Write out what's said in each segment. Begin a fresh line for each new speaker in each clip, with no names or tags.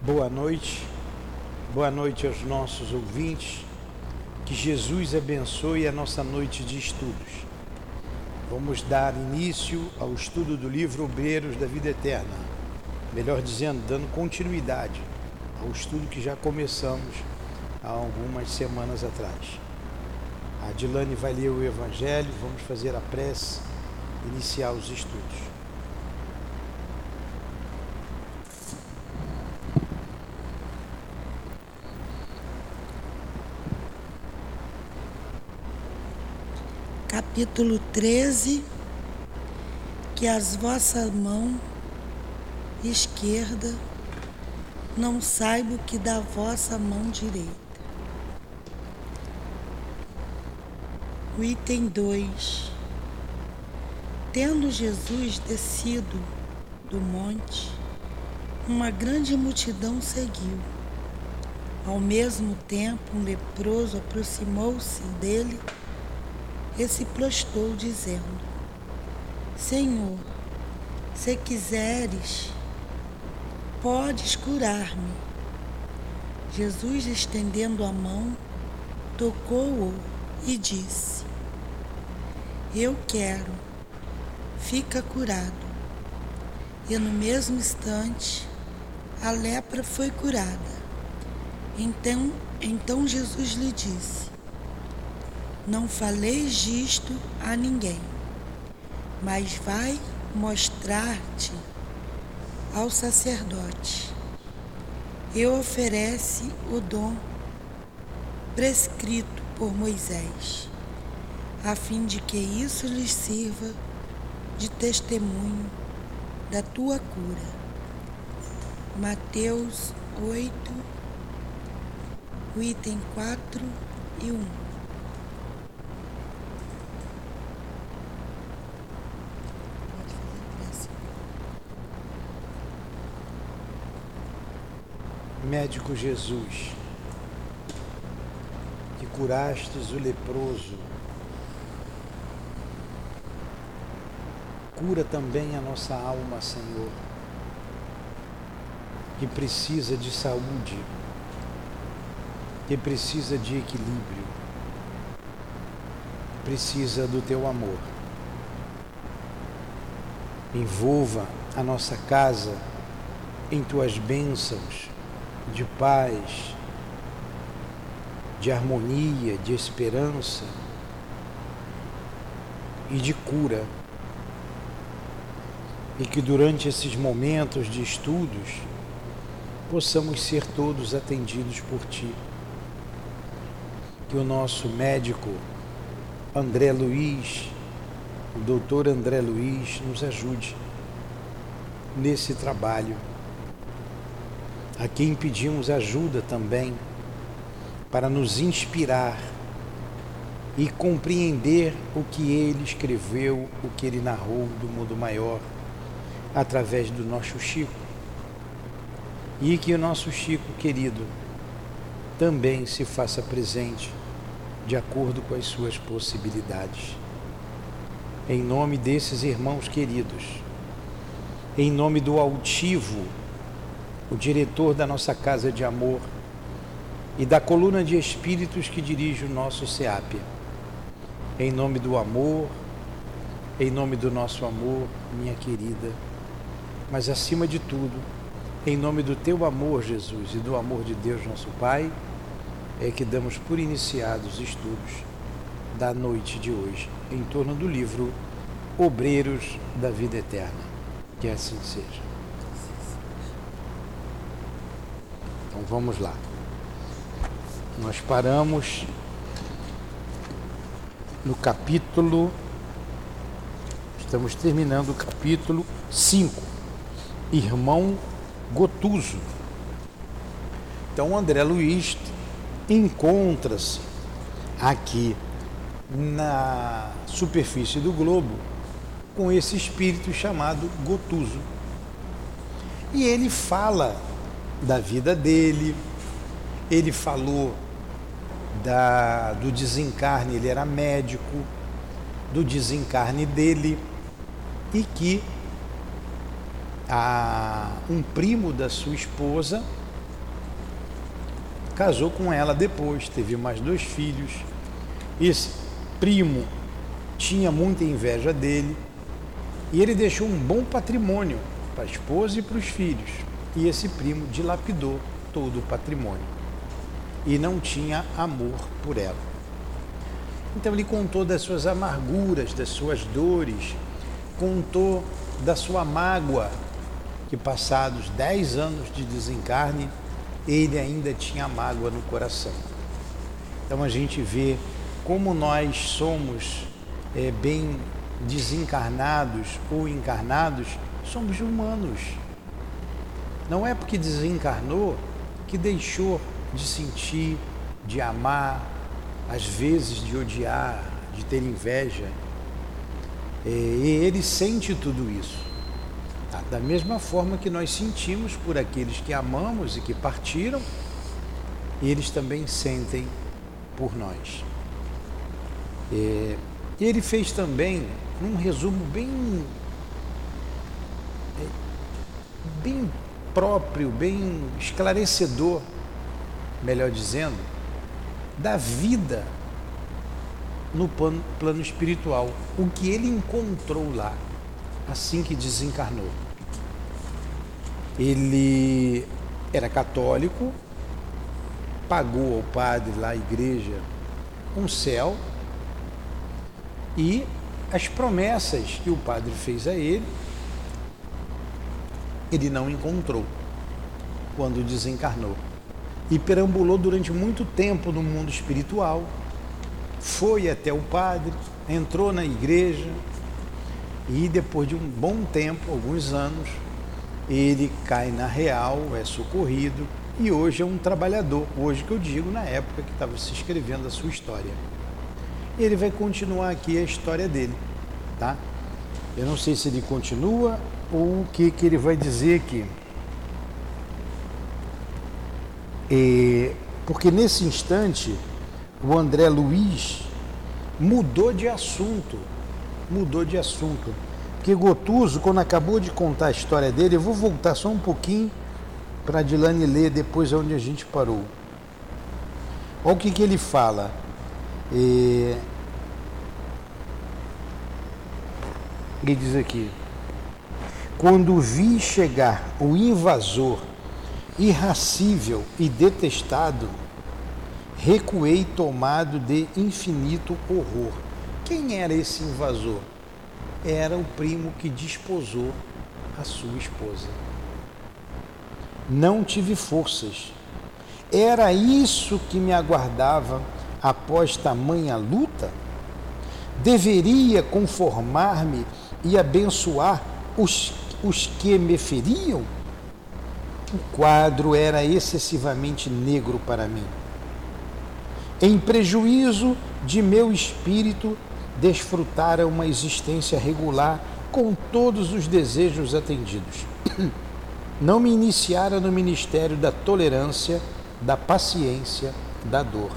Boa noite, boa noite aos nossos ouvintes. Que Jesus abençoe a nossa noite de estudos. Vamos dar início ao estudo do livro Obreiros da Vida Eterna. Melhor dizendo, dando continuidade ao estudo que já começamos há algumas semanas atrás. A Dilane vai ler o Evangelho, vamos fazer a prece, iniciar os estudos.
Capítulo 13, que as vossas mãos esquerda não saiba o que da vossa mão direita. O item 2. Tendo Jesus descido do monte, uma grande multidão seguiu. Ao mesmo tempo, um leproso aproximou-se dele e se prostrou, dizendo: Senhor, se quiseres, podes curar-me. Jesus, estendendo a mão, tocou-o e disse: Eu quero, fica curado. E no mesmo instante, a lepra foi curada. Então, então Jesus lhe disse: não faleis disto a ninguém, mas vai mostrar-te ao sacerdote. E oferece o dom prescrito por Moisés, a fim de que isso lhes sirva de testemunho da tua cura. Mateus 8, o item 4 e 1.
Médico Jesus, que curastes o leproso, cura também a nossa alma, Senhor, que precisa de saúde, que precisa de equilíbrio, precisa do teu amor. Envolva a nossa casa em tuas bênçãos de paz, de harmonia, de esperança e de cura. E que durante esses momentos de estudos possamos ser todos atendidos por Ti. Que o nosso médico André Luiz, o doutor André Luiz, nos ajude nesse trabalho a quem pedimos ajuda também para nos inspirar e compreender o que ele escreveu, o que ele narrou do mundo maior através do nosso Chico. E que o nosso Chico querido também se faça presente de acordo com as suas possibilidades. Em nome desses irmãos queridos, em nome do altivo o diretor da nossa casa de amor e da coluna de espíritos que dirige o nosso SEAP. Em nome do amor, em nome do nosso amor, minha querida, mas acima de tudo, em nome do teu amor, Jesus, e do amor de Deus, nosso Pai, é que damos por iniciados os estudos da noite de hoje, em torno do livro Obreiros da Vida Eterna. Que assim seja. Então vamos lá. Nós paramos no capítulo. Estamos terminando o capítulo 5. Irmão Gotuso. Então André Luiz encontra-se aqui na superfície do globo com esse espírito chamado Gotuso. E ele fala da vida dele. Ele falou da, do desencarne, ele era médico, do desencarne dele e que a, um primo da sua esposa casou com ela depois, teve mais dois filhos. Esse primo tinha muita inveja dele e ele deixou um bom patrimônio para a esposa e para os filhos. E esse primo dilapidou todo o patrimônio e não tinha amor por ela. Então ele contou das suas amarguras, das suas dores, contou da sua mágoa, que passados dez anos de desencarne, ele ainda tinha mágoa no coração. Então a gente vê como nós somos é, bem desencarnados ou encarnados, somos humanos. Não é porque desencarnou que deixou de sentir, de amar, às vezes de odiar, de ter inveja. É, e ele sente tudo isso. Tá? Da mesma forma que nós sentimos por aqueles que amamos e que partiram, eles também sentem por nós. É, ele fez também um resumo bem, é, bem próprio, bem esclarecedor, melhor dizendo, da vida no plano, plano espiritual, o que ele encontrou lá assim que desencarnou. Ele era católico, pagou ao padre lá, a igreja, um céu e as promessas que o padre fez a ele, ele não encontrou quando desencarnou. E perambulou durante muito tempo no mundo espiritual, foi até o padre, entrou na igreja, e depois de um bom tempo, alguns anos, ele cai na real, é socorrido e hoje é um trabalhador. Hoje que eu digo, na época que estava se escrevendo a sua história. Ele vai continuar aqui a história dele, tá? Eu não sei se ele continua o que, que ele vai dizer aqui. É, porque nesse instante o André Luiz mudou de assunto mudou de assunto. Porque Gotuso, quando acabou de contar a história dele, eu vou voltar só um pouquinho para Dilane ler depois onde a gente parou. Olha o que, que ele fala. É... Ele diz aqui: Quando vi chegar o invasor irracível e detestado, recuei tomado de infinito horror quem era esse invasor? Era o primo que desposou a sua esposa. Não tive forças. Era isso que me aguardava após tamanha luta? Deveria conformar-me e abençoar os, os que me feriam? O quadro era excessivamente negro para mim. Em prejuízo de meu espírito, desfrutara uma existência regular com todos os desejos atendidos. Não me iniciara no ministério da tolerância, da paciência, da dor.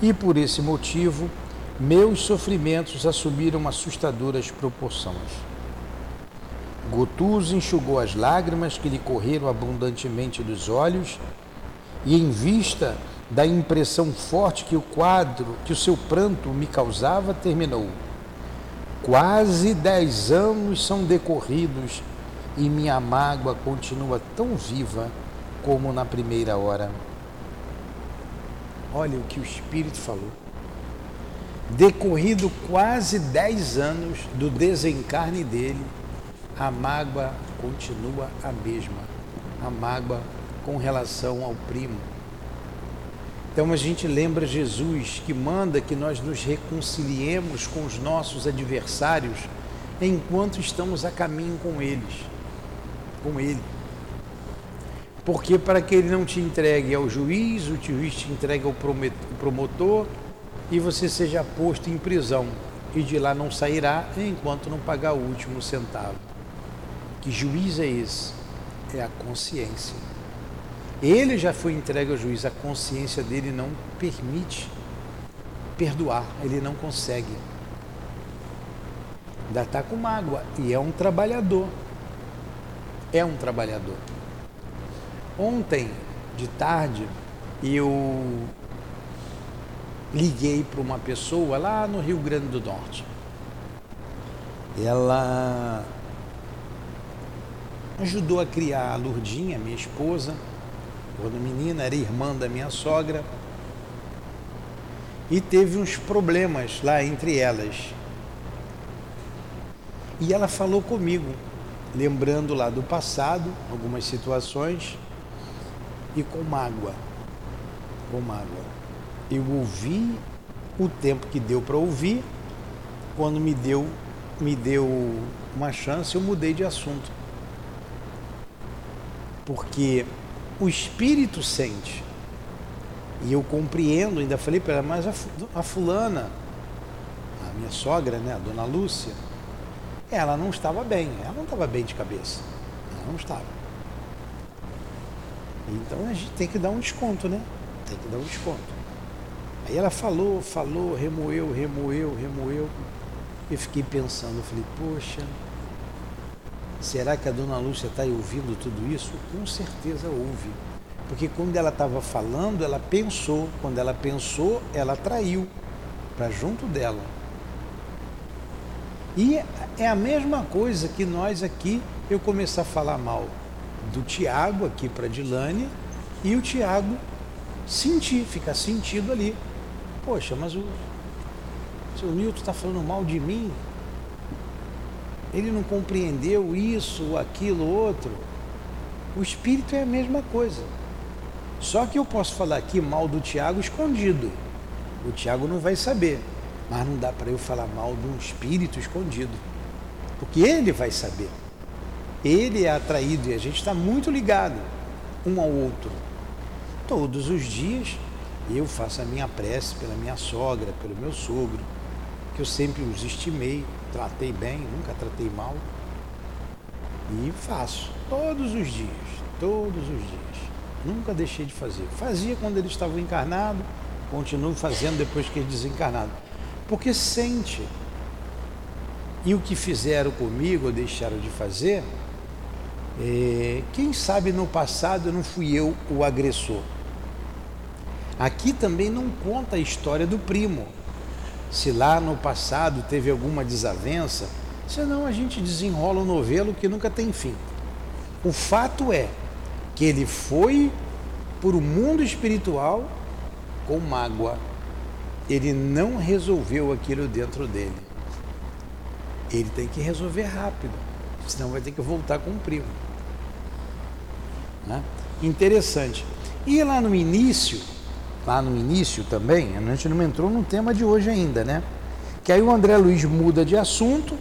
E por esse motivo, meus sofrimentos assumiram assustadoras proporções. Gotuso enxugou as lágrimas que lhe correram abundantemente dos olhos e, em vista da impressão forte que o quadro, que o seu pranto me causava, terminou. Quase dez anos são decorridos e minha mágoa continua tão viva como na primeira hora. Olha o que o Espírito falou. Decorrido quase dez anos do desencarne dele, a mágoa continua a mesma. A mágoa com relação ao primo então a gente lembra Jesus que manda que nós nos reconciliemos com os nossos adversários enquanto estamos a caminho com eles, com ele. Porque para que ele não te entregue ao juiz, o juiz te entregue ao promotor e você seja posto em prisão e de lá não sairá enquanto não pagar o último centavo. Que juiz é esse? É a consciência. Ele já foi entregue ao juiz, a consciência dele não permite perdoar, ele não consegue. Ainda está com mágoa e é um trabalhador. É um trabalhador. Ontem, de tarde, eu liguei para uma pessoa lá no Rio Grande do Norte. Ela ajudou a criar a Lurdinha, minha esposa, quando menina, era irmã da minha sogra. E teve uns problemas lá entre elas. E ela falou comigo, lembrando lá do passado, algumas situações, e com mágoa. Com mágoa. Eu ouvi o tempo que deu para ouvir, quando me deu, me deu uma chance, eu mudei de assunto. Porque o espírito sente. E eu compreendo, ainda falei para ela, mas a, fulana, a minha sogra, né, a dona Lúcia, ela não estava bem, ela não estava bem de cabeça. Ela não estava. Então a gente tem que dar um desconto, né? Tem que dar um desconto. Aí ela falou, falou, remoeu, remoeu, remoeu. Eu fiquei pensando, eu falei, poxa, será que a dona Lúcia está ouvindo tudo isso? Com certeza ouve. Porque quando ela estava falando, ela pensou. Quando ela pensou, ela atraiu para junto dela. E é a mesma coisa que nós aqui, eu começar a falar mal do Tiago aqui para Dilane e o Tiago sentir, ficar sentido ali. Poxa, mas o seu Nilton está falando mal de mim. Ele não compreendeu isso, aquilo, outro. O espírito é a mesma coisa. Só que eu posso falar aqui mal do Tiago escondido. O Tiago não vai saber. Mas não dá para eu falar mal de um espírito escondido. Porque ele vai saber. Ele é atraído e a gente está muito ligado um ao outro. Todos os dias eu faço a minha prece pela minha sogra, pelo meu sogro, que eu sempre os estimei, tratei bem, nunca tratei mal. E faço todos os dias, todos os dias. Nunca deixei de fazer. Fazia quando eles estavam encarnados, continuo fazendo depois que eles desencarnaram. Porque sente. E o que fizeram comigo ou deixaram de fazer, é, quem sabe no passado não fui eu o agressor. Aqui também não conta a história do primo. Se lá no passado teve alguma desavença, senão a gente desenrola um novelo que nunca tem fim. O fato é que ele foi por o um mundo espiritual com mágoa. Ele não resolveu aquilo dentro dele. Ele tem que resolver rápido, senão vai ter que voltar com o primo. Né? Interessante. E lá no início, lá no início também, a gente não entrou no tema de hoje ainda, né? Que aí o André Luiz muda de assunto,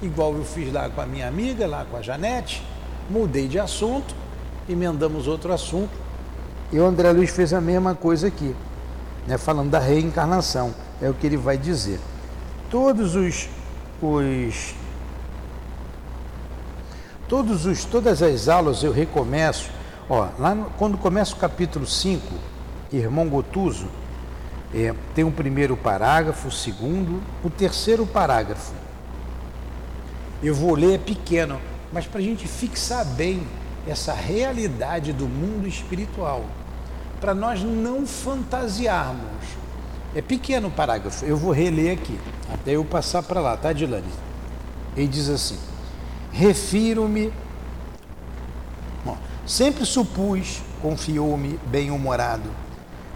igual eu fiz lá com a minha amiga, lá com a Janete, mudei de assunto, emendamos outro assunto, e o André Luiz fez a mesma coisa aqui, né? falando da reencarnação, é o que ele vai dizer. Todos os, os todos os todas as aulas eu recomeço, ó, lá no, quando começa o capítulo 5, irmão Gotuso, é, tem um primeiro parágrafo, o segundo, o terceiro parágrafo. Eu vou ler é pequeno, mas para a gente fixar bem essa realidade do mundo espiritual, para nós não fantasiarmos. É pequeno o parágrafo, eu vou reler aqui, até eu passar para lá, tá, Dilane? Ele diz assim: Refiro-me, sempre supus, confiou-me bem-humorado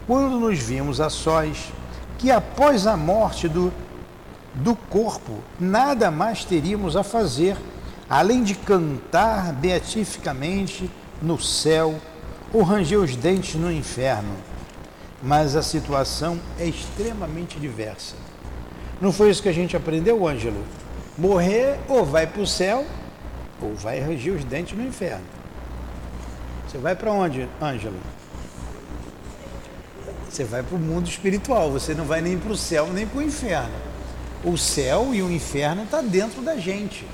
quando nos vimos a sós, que após a morte do, do corpo nada mais teríamos a fazer, além de cantar beatificamente no céu ou ranger os dentes no inferno. Mas a situação é extremamente diversa. Não foi isso que a gente aprendeu, Ângelo? Morrer ou vai para o céu ou vai ranger os dentes no inferno. Você vai para onde, Ângelo? Você vai para o mundo espiritual, você não vai nem para o céu nem para o inferno. O céu e o inferno está dentro da gente.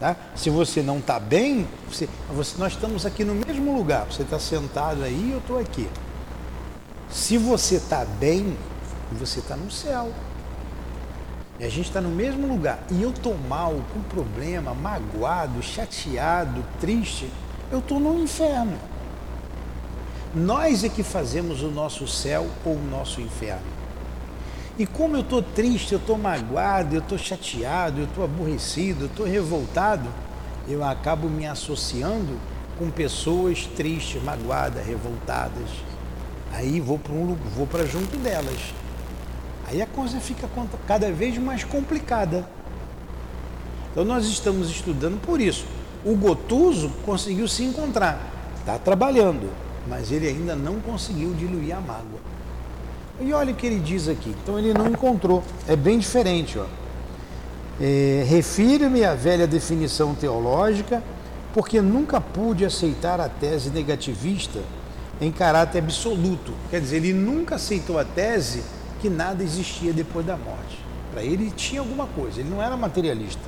Tá? Se você não está bem, você, você, nós estamos aqui no mesmo lugar. Você está sentado aí, eu estou aqui. Se você está bem, você está no céu. E a gente está no mesmo lugar. E eu estou mal, com problema, magoado, chateado, triste, eu estou no inferno. Nós é que fazemos o nosso céu ou o nosso inferno. E como eu estou triste, eu estou magoado, eu estou chateado, eu estou aborrecido, eu estou revoltado, eu acabo me associando com pessoas tristes, magoadas, revoltadas. Aí vou para um, vou para junto delas. Aí a coisa fica cada vez mais complicada. Então nós estamos estudando por isso. O Gotuso conseguiu se encontrar, está trabalhando, mas ele ainda não conseguiu diluir a mágoa. E olha o que ele diz aqui. Então ele não encontrou. É bem diferente. Ó. É, Refiro-me à velha definição teológica, porque nunca pude aceitar a tese negativista em caráter absoluto. Quer dizer, ele nunca aceitou a tese que nada existia depois da morte. Para ele tinha alguma coisa, ele não era materialista.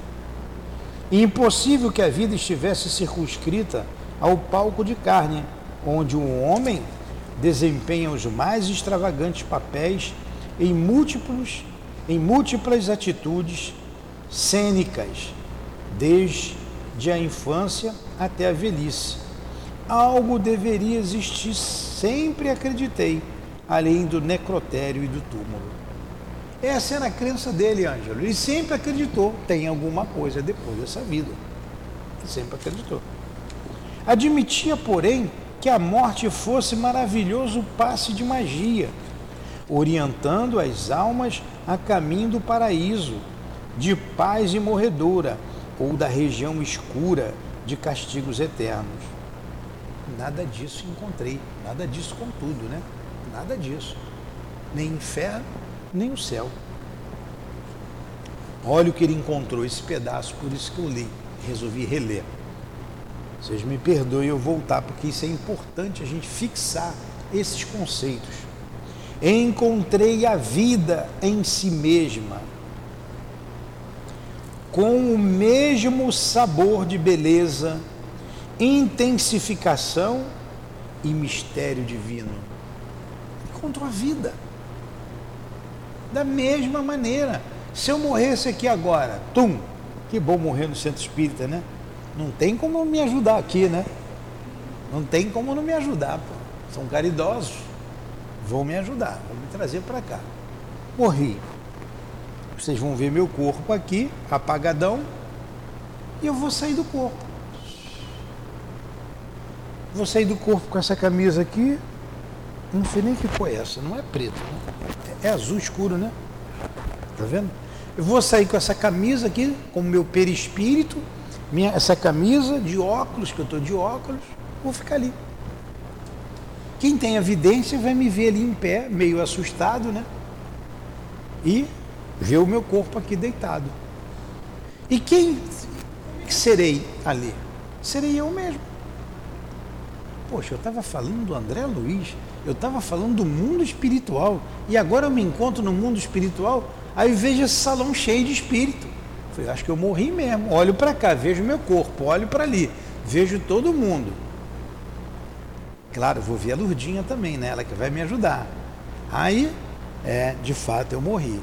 E impossível que a vida estivesse circunscrita ao palco de carne, onde um homem desempenha os mais extravagantes papéis em múltiplos em múltiplas atitudes cênicas, desde a infância até a velhice. Algo deveria existir, sempre acreditei, além do necrotério e do túmulo. Essa era a crença dele, Ângelo. Ele sempre acreditou, tem alguma coisa depois dessa vida. Ele sempre acreditou. Admitia, porém, que a morte fosse maravilhoso passe de magia, orientando as almas a caminho do paraíso, de paz e morredora, ou da região escura de castigos eternos. Nada disso encontrei, nada disso contudo, né? Nada disso. Nem inferno, nem o céu. Olha o que ele encontrou, esse pedaço, por isso que eu li, resolvi reler. Vocês me perdoem eu voltar, porque isso é importante a gente fixar esses conceitos. Encontrei a vida em si mesma, com o mesmo sabor de beleza, intensificação e mistério divino. Encontrou a vida. Da mesma maneira. Se eu morresse aqui agora, tum, que bom morrer no centro espírita, né? Não tem como me ajudar aqui, né? Não tem como não me ajudar, pô. São caridosos. Vão me ajudar, vão me trazer para cá. Morri. Vocês vão ver meu corpo aqui, apagadão, e eu vou sair do corpo. Vou sair do corpo com essa camisa aqui. Não sei nem que cor é essa, não é preto, né? é azul escuro, né? Tá vendo? Eu vou sair com essa camisa aqui, com o meu perispírito, minha, essa camisa de óculos, que eu estou de óculos, vou ficar ali. Quem tem evidência vai me ver ali em pé, meio assustado, né? E ver o meu corpo aqui deitado. E quem serei ali? Serei eu mesmo. Poxa, eu estava falando do André Luiz, eu estava falando do mundo espiritual, e agora eu me encontro no mundo espiritual, aí vejo esse salão cheio de espírito. Falei, acho que eu morri mesmo. Olho para cá, vejo meu corpo, olho para ali, vejo todo mundo. Claro, vou ver a Lurdinha também, né? Ela que vai me ajudar. Aí, é, de fato, eu morri.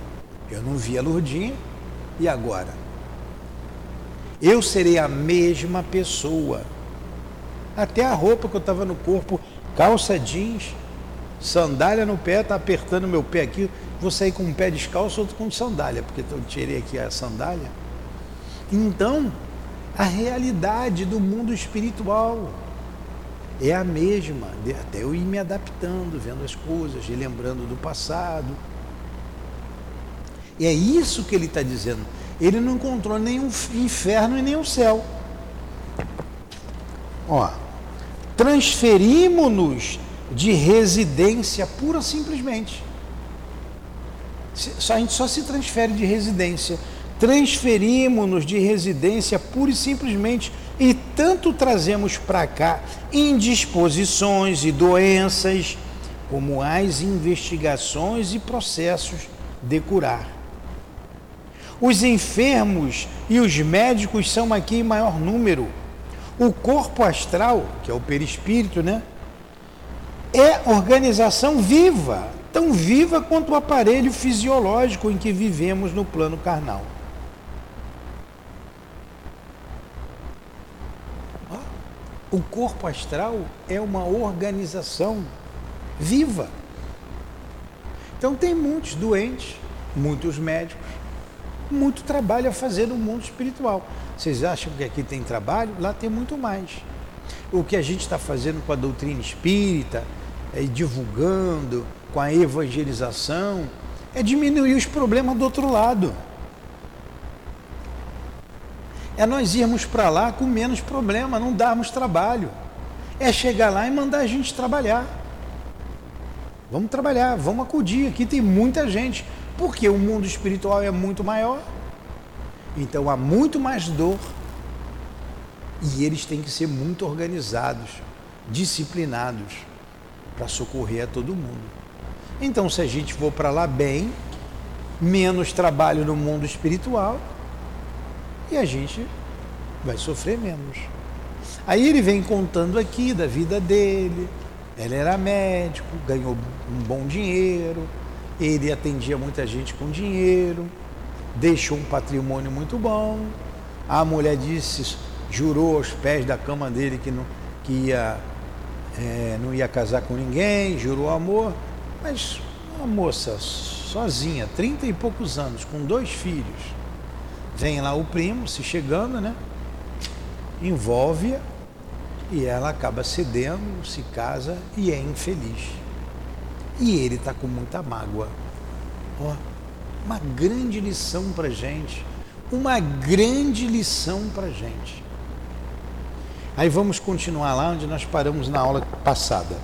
Eu não vi a Lurdinha, e agora? Eu serei a mesma pessoa. Até a roupa que eu estava no corpo, calça jeans, sandália no pé, está apertando meu pé aqui. Vou sair com um pé descalço, outro com sandália, porque eu tirei aqui a sandália. Então, a realidade do mundo espiritual é a mesma, até eu ir me adaptando, vendo as coisas, lembrando do passado. E é isso que ele está dizendo. Ele não encontrou nenhum inferno e nem o céu. Ó, transferimos-nos de residência pura simplesmente. A gente só se transfere de residência transferimos-nos de residência pura e simplesmente e tanto trazemos para cá indisposições e doenças, como as investigações e processos de curar. Os enfermos e os médicos são aqui em maior número. O corpo astral, que é o perispírito, né? É organização viva, tão viva quanto o aparelho fisiológico em que vivemos no plano carnal. O corpo astral é uma organização viva. Então tem muitos doentes, muitos médicos, muito trabalho a fazer no mundo espiritual. Vocês acham que aqui tem trabalho? Lá tem muito mais. O que a gente está fazendo com a doutrina espírita, é, divulgando, com a evangelização, é diminuir os problemas do outro lado. É nós irmos para lá com menos problema, não darmos trabalho. É chegar lá e mandar a gente trabalhar. Vamos trabalhar, vamos acudir. Aqui tem muita gente, porque o mundo espiritual é muito maior. Então há muito mais dor e eles têm que ser muito organizados, disciplinados para socorrer a todo mundo. Então, se a gente for para lá bem, menos trabalho no mundo espiritual e a gente vai sofrer menos. Aí ele vem contando aqui da vida dele. Ele era médico, ganhou um bom dinheiro, ele atendia muita gente com dinheiro, deixou um patrimônio muito bom. A mulher disse, jurou aos pés da cama dele que não, que ia, é, não ia casar com ninguém, jurou amor, mas uma moça sozinha, trinta e poucos anos, com dois filhos, vem lá o primo se chegando, né? Envolve-a e ela acaba cedendo, se casa e é infeliz. E ele está com muita mágoa. Ó, uma grande lição para gente. Uma grande lição para gente. Aí vamos continuar lá onde nós paramos na aula passada.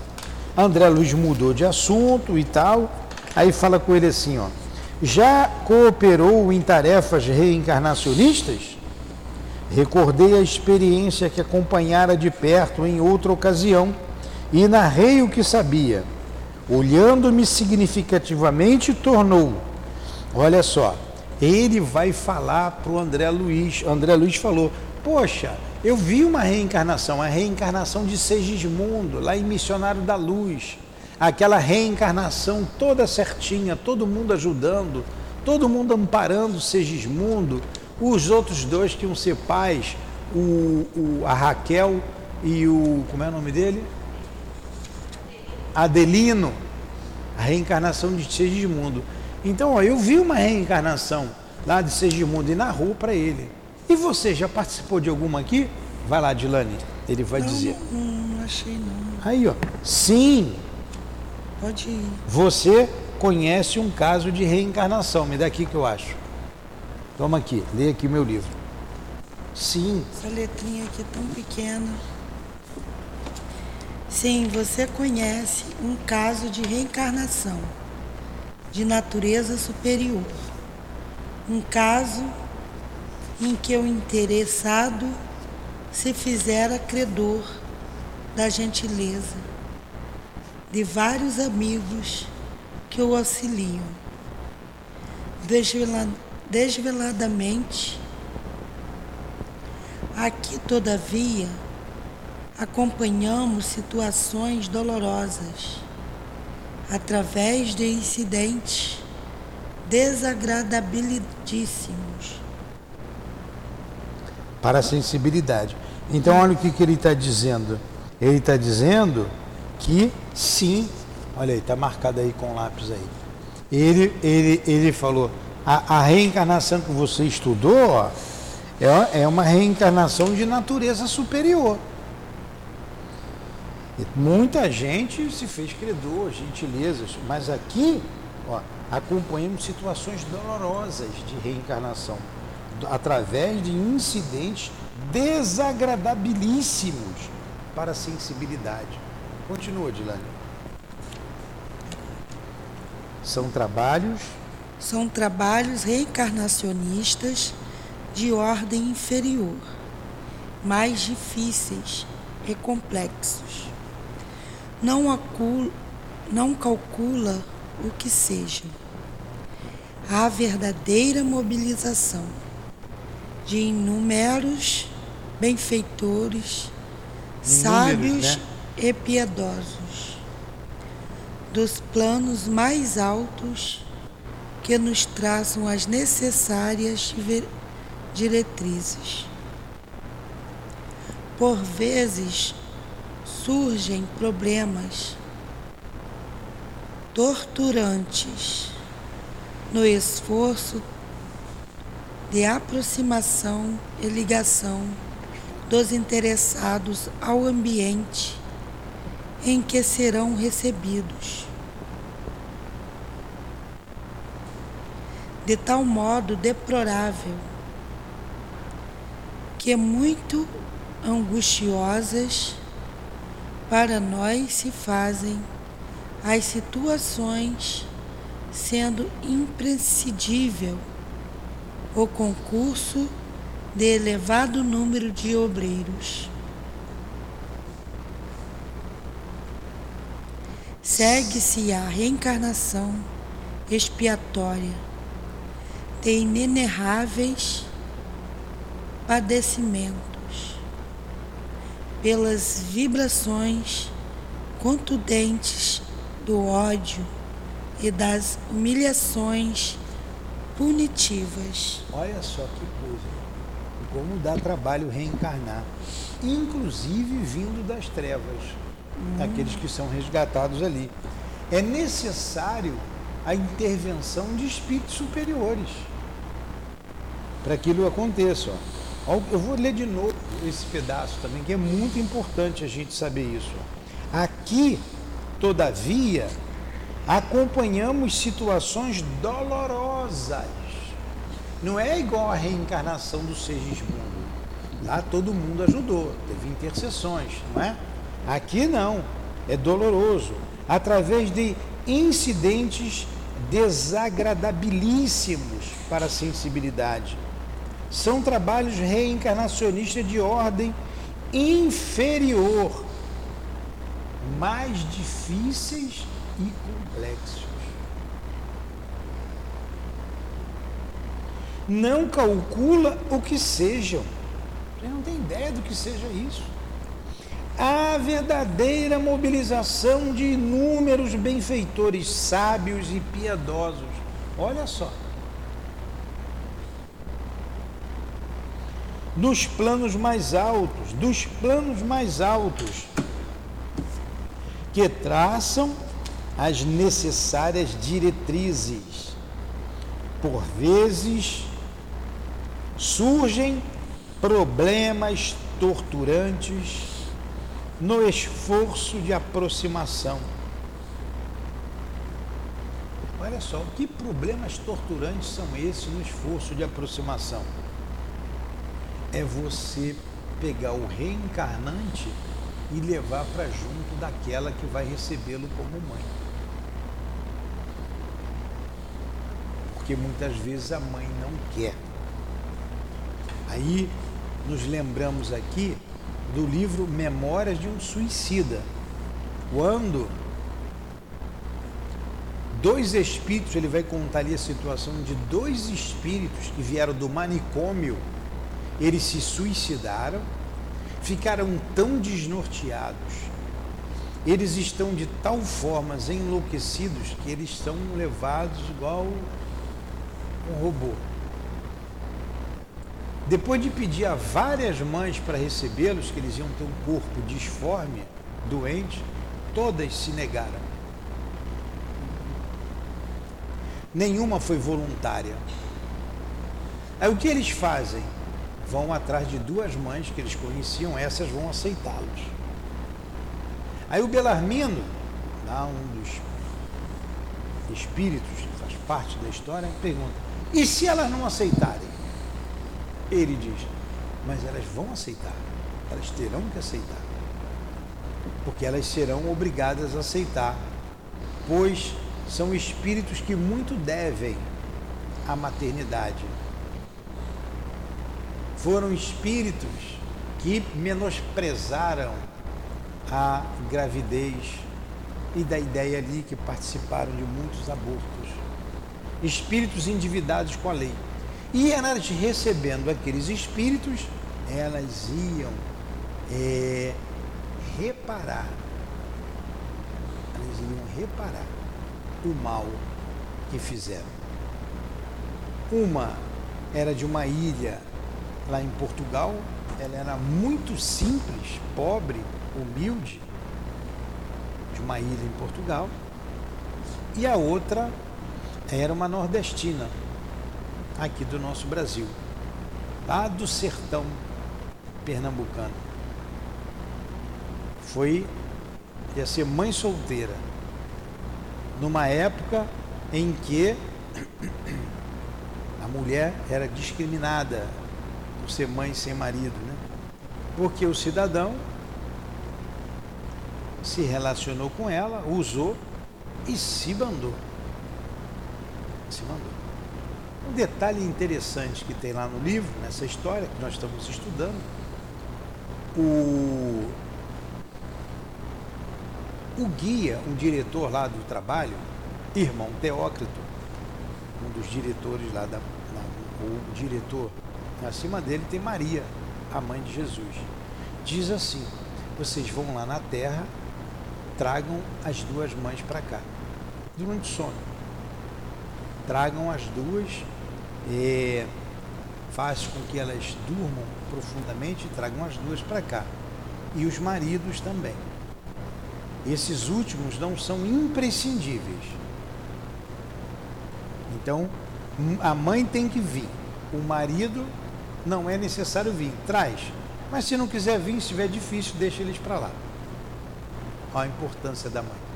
André Luiz mudou de assunto e tal. Aí fala com ele assim, ó. Já cooperou em tarefas reencarnacionistas? Recordei a experiência que acompanhara de perto em outra ocasião e narrei o que sabia. Olhando-me significativamente, tornou: Olha só, ele vai falar para o André Luiz. André Luiz falou: Poxa, eu vi uma reencarnação, a reencarnação de Segismundo, lá em Missionário da Luz. Aquela reencarnação toda certinha, todo mundo ajudando, todo mundo amparando Segismundo os outros dois que iam ser pais, o, o, a Raquel e o. Como é o nome dele? Adelino. A reencarnação de Segismundo. Então, ó, eu vi uma reencarnação lá de Segismundo e narrou para ele. E você já participou de alguma aqui? Vai lá, Dilane. Ele vai
não,
dizer.
Não, não achei não.
Aí, ó. Sim.
Pode ir.
Você conhece um caso de reencarnação. Me dá aqui que eu acho. Toma aqui, lê aqui o meu livro. Sim.
Essa letrinha aqui é tão pequena. Sim, você conhece um caso de reencarnação de natureza superior. Um caso em que o interessado se fizera credor da gentileza de vários amigos que o auxiliam, desveladamente. Aqui, todavia, acompanhamos situações dolorosas através de incidentes desagradabilíssimos.
Para a sensibilidade. Então, olha o que, que ele está dizendo. Ele está dizendo que sim, olha aí, está marcado aí com lápis aí. Ele, ele, ele falou, a, a reencarnação que você estudou ó, é, é uma reencarnação de natureza superior. E muita gente se fez credor, gentilezas, mas aqui ó, acompanhamos situações dolorosas de reencarnação através de incidentes desagradabilíssimos para a sensibilidade. Continua, Dilane. São trabalhos
são trabalhos reencarnacionistas de ordem inferior, mais difíceis e complexos. Não, acula, não calcula o que seja. A verdadeira mobilização de inúmeros benfeitores, sábios né? E piedosos, dos planos mais altos que nos traçam as necessárias diretrizes. Por vezes, surgem problemas torturantes no esforço de aproximação e ligação dos interessados ao ambiente em que serão recebidos. De tal modo deplorável que muito angustiosas para nós se fazem as situações sendo imprescindível o concurso de elevado número de obreiros. Segue-se a reencarnação expiatória de inenerráveis padecimentos pelas vibrações contundentes do ódio e das humilhações punitivas.
Olha só que coisa. Como dá trabalho reencarnar, inclusive vindo das trevas, hum. aqueles que são resgatados ali. É necessário a intervenção de espíritos superiores para que aquilo aconteça. Ó. Eu vou ler de novo esse pedaço também, que é muito importante a gente saber isso. Aqui, todavia, acompanhamos situações dolorosas. Não é igual a reencarnação do Sergismundo. Lá todo mundo ajudou, teve intercessões, não é? Aqui não, é doloroso. Através de incidentes desagradabilíssimos para a sensibilidade. São trabalhos reencarnacionistas de ordem inferior, mais difíceis e complexos. Não calcula o que sejam. Você não tem ideia do que seja isso. A verdadeira mobilização de inúmeros benfeitores sábios e piedosos. Olha só. Dos planos mais altos, dos planos mais altos, que traçam as necessárias diretrizes. Por vezes surgem problemas torturantes no esforço de aproximação. Olha só, que problemas torturantes são esses no esforço de aproximação? É você pegar o reencarnante e levar para junto daquela que vai recebê-lo como mãe. Porque muitas vezes a mãe não quer. Aí nos lembramos aqui do livro Memórias de um Suicida. Quando dois espíritos, ele vai contar ali a situação de dois espíritos que vieram do manicômio, eles se suicidaram, ficaram tão desnorteados, eles estão de tal forma enlouquecidos que eles são levados igual um robô. Depois de pedir a várias mães para recebê-los, que eles iam ter um corpo disforme, doente, todas se negaram. Nenhuma foi voluntária. Aí o que eles fazem? Vão atrás de duas mães que eles conheciam, essas vão aceitá-los. Aí o Belarmino, lá um dos espíritos faz parte da história, pergunta: e se elas não aceitarem? Ele diz: Mas elas vão aceitar, elas terão que aceitar, porque elas serão obrigadas a aceitar, pois são espíritos que muito devem à maternidade. Foram espíritos que menosprezaram a gravidez e da ideia ali que participaram de muitos abortos. Espíritos endividados com a lei. E elas recebendo aqueles espíritos, elas iam é, reparar, elas iam reparar o mal que fizeram. Uma era de uma ilha lá em Portugal, ela era muito simples, pobre, humilde, de uma ilha em Portugal, e a outra era uma nordestina, aqui do nosso Brasil, lá do sertão pernambucano. Foi, ia ser mãe solteira, numa época em que a mulher era discriminada por ser mãe sem marido, né? Porque o cidadão se relacionou com ela, usou e se mandou. Se mandou. Um detalhe interessante que tem lá no livro, nessa história que nós estamos estudando, o, o guia, um diretor lá do trabalho, irmão Teócrito, um dos diretores lá da. o diretor, acima dele tem Maria, a mãe de Jesus. Diz assim: vocês vão lá na terra, tragam as duas mães para cá, durante o sono. Tragam as duas, e faz com que elas durmam profundamente e tragam as duas para cá. E os maridos também. Esses últimos não são imprescindíveis. Então, a mãe tem que vir. O marido não é necessário vir. Traz. Mas se não quiser vir, se estiver difícil, deixa eles para lá. Olha a importância da mãe.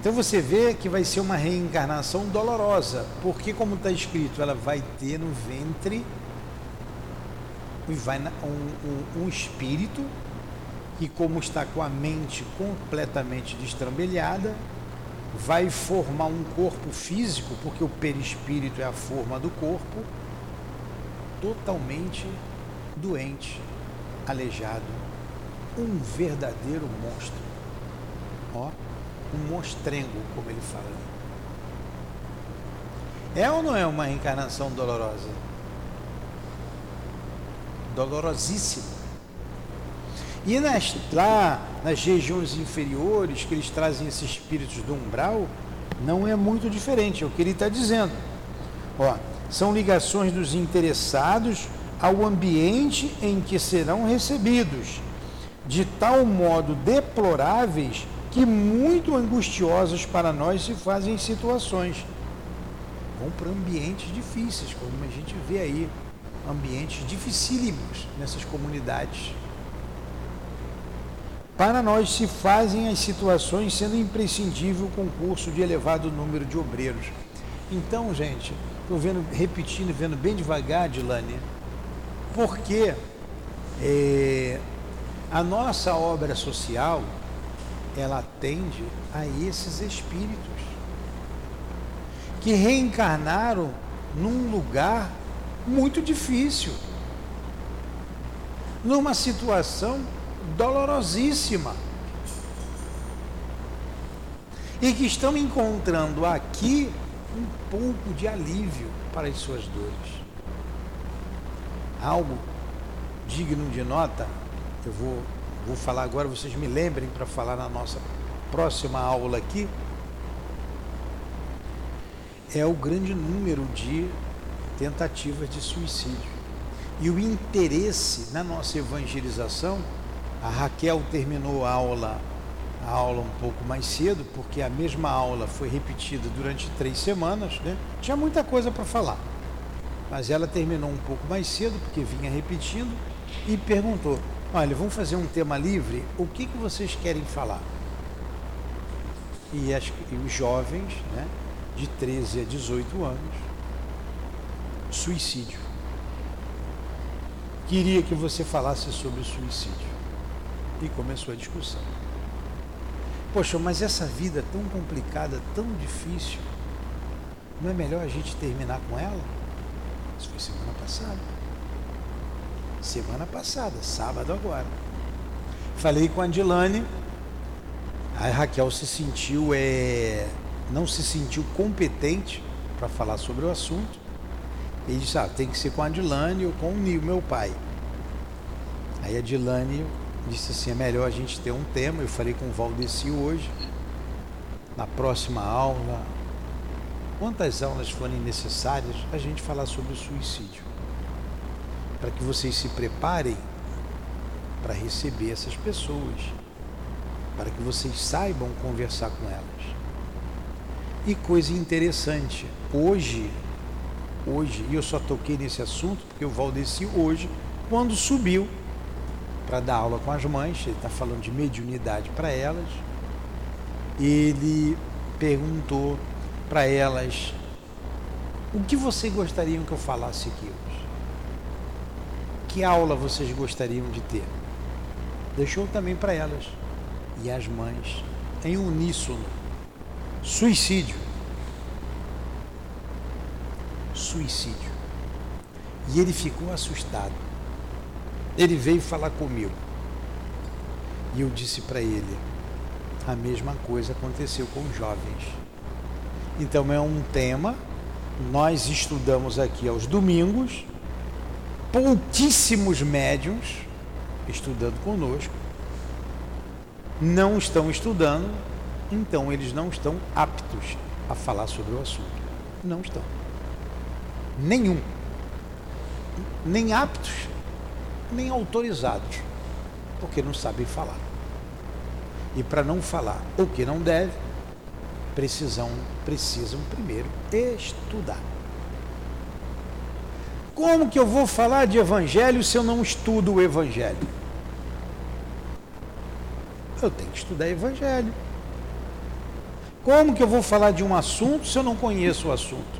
Então você vê que vai ser uma reencarnação dolorosa, porque como está escrito, ela vai ter no ventre vai um, um, um espírito que como está com a mente completamente destrambelhada, vai formar um corpo físico, porque o perispírito é a forma do corpo, totalmente doente, aleijado, um verdadeiro monstro. Ó, um monstrengo, como ele fala. É ou não é uma reencarnação dolorosa? Dolorosíssima. E nas, lá nas regiões inferiores, que eles trazem esses espíritos do umbral, não é muito diferente, é o que ele está dizendo. Ó, são ligações dos interessados ao ambiente em que serão recebidos, de tal modo deploráveis que muito angustiosos para nós se fazem situações. Vão para ambientes difíceis, como a gente vê aí, ambientes dificílimos nessas comunidades para nós se fazem as situações sendo imprescindível o concurso de elevado número de obreiros. Então, gente, estou vendo, repetindo, vendo bem devagar, Dilane, porque é, a nossa obra social ela atende a esses espíritos que reencarnaram num lugar muito difícil, numa situação dolorosíssima. E que estão encontrando aqui um pouco de alívio para as suas dores. Algo digno de nota, eu vou, vou falar agora, vocês me lembrem para falar na nossa próxima aula aqui, é o grande número de tentativas de suicídio. E o interesse na nossa evangelização a Raquel terminou a aula, a aula um pouco mais cedo, porque a mesma aula foi repetida durante três semanas, né? Tinha muita coisa para falar. Mas ela terminou um pouco mais cedo, porque vinha repetindo, e perguntou: Olha, vamos fazer um tema livre? O que, que vocês querem falar? E, as, e os jovens, né, de 13 a 18 anos, suicídio. Queria que você falasse sobre suicídio. E começou a discussão. Poxa, mas essa vida tão complicada, tão difícil, não é melhor a gente terminar com ela? Isso foi semana passada. Semana passada, sábado agora. Falei com a Dilane, a Raquel se sentiu, é, não se sentiu competente para falar sobre o assunto. E disse, ah, tem que ser com a Dilane ou com o meu pai. Aí a Dilane disse assim, é melhor a gente ter um tema, eu falei com o Valdeci hoje, na próxima aula, quantas aulas forem necessárias, a gente falar sobre o suicídio. Para que vocês se preparem para receber essas pessoas. para que vocês saibam conversar com elas. E coisa interessante, hoje, hoje, e eu só toquei nesse assunto porque o Valdeci hoje, quando subiu para dar aula com as mães, ele está falando de mediunidade para elas, ele perguntou para elas o que vocês gostariam que eu falasse aqui? Que aula vocês gostariam de ter? Deixou também para elas e as mães em uníssono. Suicídio. Suicídio. E ele ficou assustado. Ele veio falar comigo. E eu disse para ele: a mesma coisa aconteceu com os jovens. Então é um tema nós estudamos aqui aos domingos, pouquíssimos médiums estudando conosco, não estão estudando, então eles não estão aptos a falar sobre o assunto. Não estão. Nenhum. Nem aptos, nem autorizados, porque não sabem falar. E para não falar o que não deve, precisam, precisam primeiro estudar. Como que eu vou falar de evangelho se eu não estudo o evangelho? Eu tenho que estudar evangelho. Como que eu vou falar de um assunto se eu não conheço o assunto?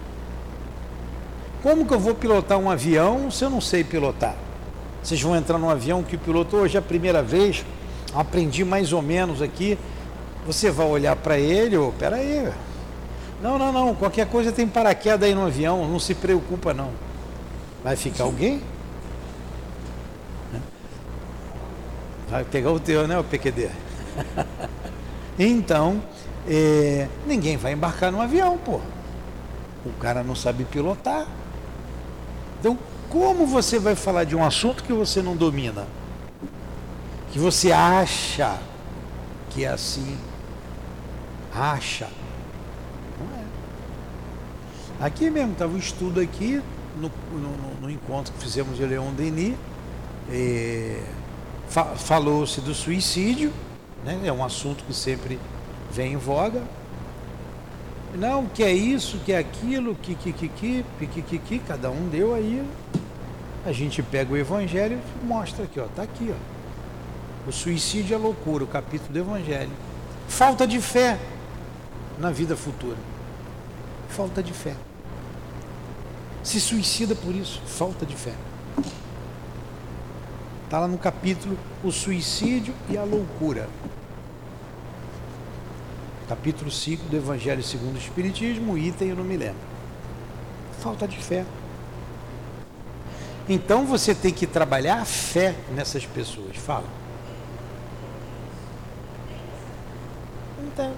Como que eu vou pilotar um avião se eu não sei pilotar? Vocês vão entrar num avião que pilotou hoje é a primeira vez, aprendi mais ou menos aqui, você vai olhar para ele, ô, oh, peraí. Não, não, não, qualquer coisa tem paraquedas aí no avião, não se preocupa não. Vai ficar alguém? Vai pegar o teu, né, o PQD? então, é, ninguém vai embarcar no avião, pô. O cara não sabe pilotar. Então, como você vai falar de um assunto que você não domina? Que você acha que é assim? acha. Não é. Aqui mesmo, estava um estudo aqui, no, no, no, encontro que fizemos de Leon Denis, é, fa falou-se do suicídio, né? é um assunto que sempre vem em voga. Não, que é isso, que é aquilo, que, que, que, que, que, que, que, cada um deu aí. A gente pega o evangelho e mostra aqui, ó, tá aqui, ó. O suicídio é loucura, o capítulo do evangelho. Falta de fé na vida futura? Falta de fé. Se suicida por isso, falta de fé. Está lá no capítulo O Suicídio e a Loucura. Capítulo 5 do Evangelho segundo o Espiritismo, item eu não me lembro. Falta de fé. Então você tem que trabalhar a fé nessas pessoas. Fala. Então.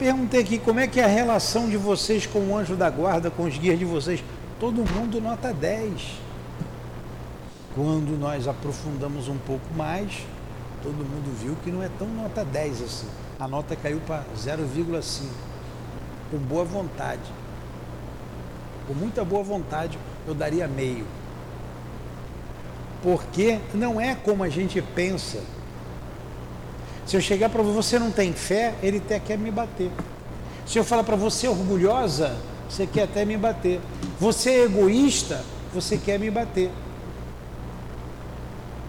Perguntei aqui como é que é a relação de vocês com o anjo da guarda, com os guias de vocês. Todo mundo nota 10. Quando nós aprofundamos um pouco mais, todo mundo viu que não é tão nota 10 assim. A nota caiu para 0,5. Com boa vontade. Com muita boa vontade, eu daria meio. Porque não é como a gente pensa se eu chegar para você não tem fé, ele até quer me bater. Se eu falar para você orgulhosa, você quer até me bater. Você é egoísta, você quer me bater.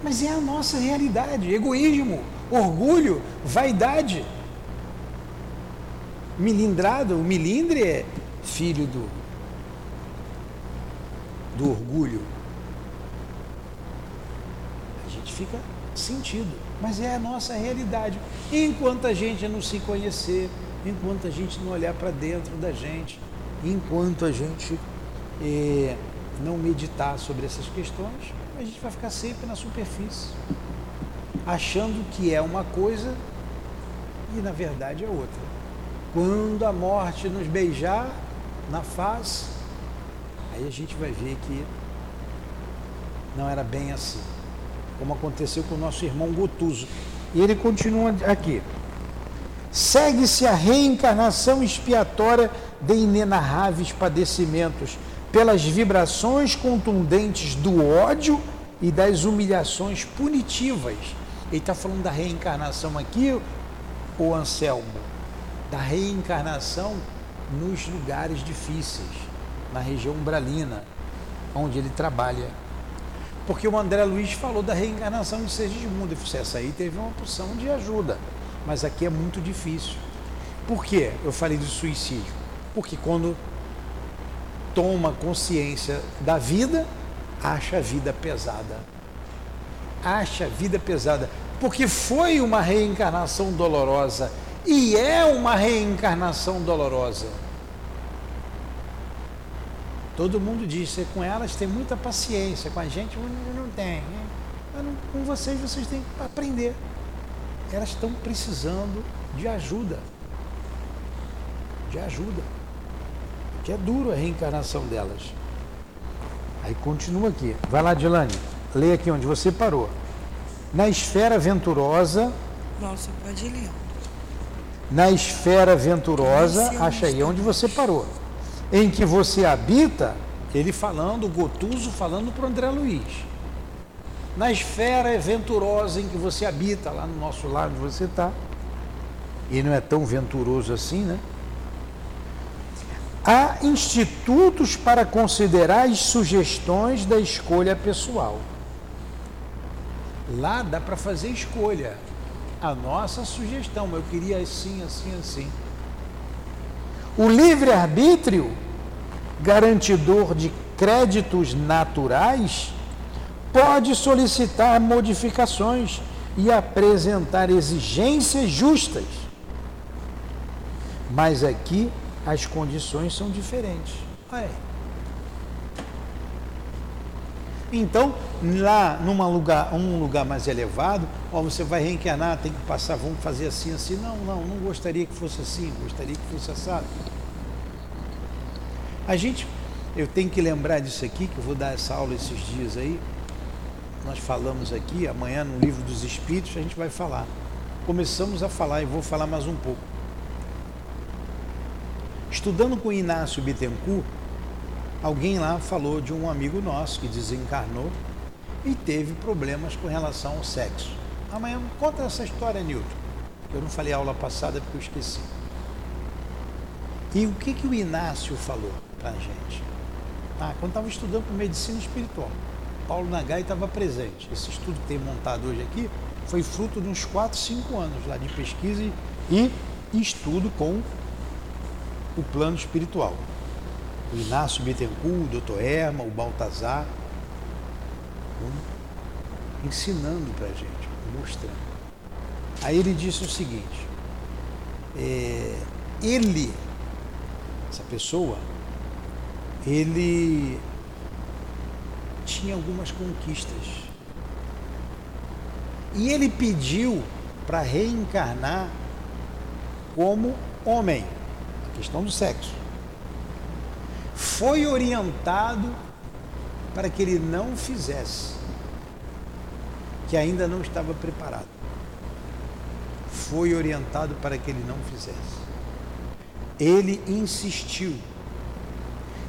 Mas é a nossa realidade. Egoísmo, orgulho, vaidade. Milindrado, o milindre é filho do, do orgulho. Gente fica sentido mas é a nossa realidade. Enquanto a gente não se conhecer, enquanto a gente não olhar para dentro da gente, enquanto a gente eh, não meditar sobre essas questões, a gente vai ficar sempre na superfície, achando que é uma coisa e na verdade é outra. Quando a morte nos beijar na face, aí a gente vai ver que não era bem assim como aconteceu com o nosso irmão Gotuso. E ele continua aqui. Segue-se a reencarnação expiatória de inenarráveis padecimentos pelas vibrações contundentes do ódio e das humilhações punitivas. Ele está falando da reencarnação aqui, o Anselmo, da reencarnação nos lugares difíceis, na região umbralina, onde ele trabalha. Porque o André Luiz falou da reencarnação de Sergismundo. Eu essa aí teve uma porção de ajuda, mas aqui é muito difícil. Por que eu falei do suicídio? Porque quando toma consciência da vida, acha a vida pesada. Acha a vida pesada. Porque foi uma reencarnação dolorosa e é uma reencarnação dolorosa. Todo mundo diz que com elas tem muita paciência, com a gente não tem. Né? Mas não, com vocês, vocês têm que aprender. Elas estão precisando de ajuda. De ajuda. Que é duro a reencarnação delas. Aí continua aqui. Vai lá, Dilane. Lê aqui onde você parou. Na esfera venturosa.
Nossa, pode ler.
Na esfera venturosa, acha aí onde você parou em que você habita, ele falando, Gotuso falando para André Luiz. Na esfera venturosa em que você habita, lá no nosso lar onde você está, e não é tão venturoso assim, né? Há institutos para considerar as sugestões da escolha pessoal. Lá dá para fazer escolha. A nossa sugestão, eu queria assim, assim, assim. O livre-arbítrio, garantidor de créditos naturais, pode solicitar modificações e apresentar exigências justas. Mas aqui as condições são diferentes. Aí. Então, lá num lugar, um lugar mais elevado, ó, você vai reencarnar, tem que passar, vamos fazer assim, assim. Não, não, não gostaria que fosse assim, gostaria que fosse assado. A gente, eu tenho que lembrar disso aqui, que eu vou dar essa aula esses dias aí. Nós falamos aqui, amanhã no livro dos Espíritos a gente vai falar. Começamos a falar e vou falar mais um pouco. Estudando com Inácio Bittencourt, alguém lá falou de um amigo nosso que desencarnou e teve problemas com relação ao sexo. Amanhã conta essa história, Newton. Eu não falei aula passada porque eu esqueci. E o que, que o Inácio falou para a gente? Ah, quando estava estudando com medicina espiritual, Paulo Nagai estava presente. Esse estudo que tem montado hoje aqui foi fruto de uns 4, 5 anos lá de pesquisa e estudo com o plano espiritual o Inácio Bittencourt, o doutor Erma, o Baltazar, ensinando para a gente, mostrando. Aí ele disse o seguinte, é, ele, essa pessoa, ele tinha algumas conquistas. E ele pediu para reencarnar como homem, a questão do sexo foi orientado para que ele não fizesse, que ainda não estava preparado. Foi orientado para que ele não fizesse. Ele insistiu.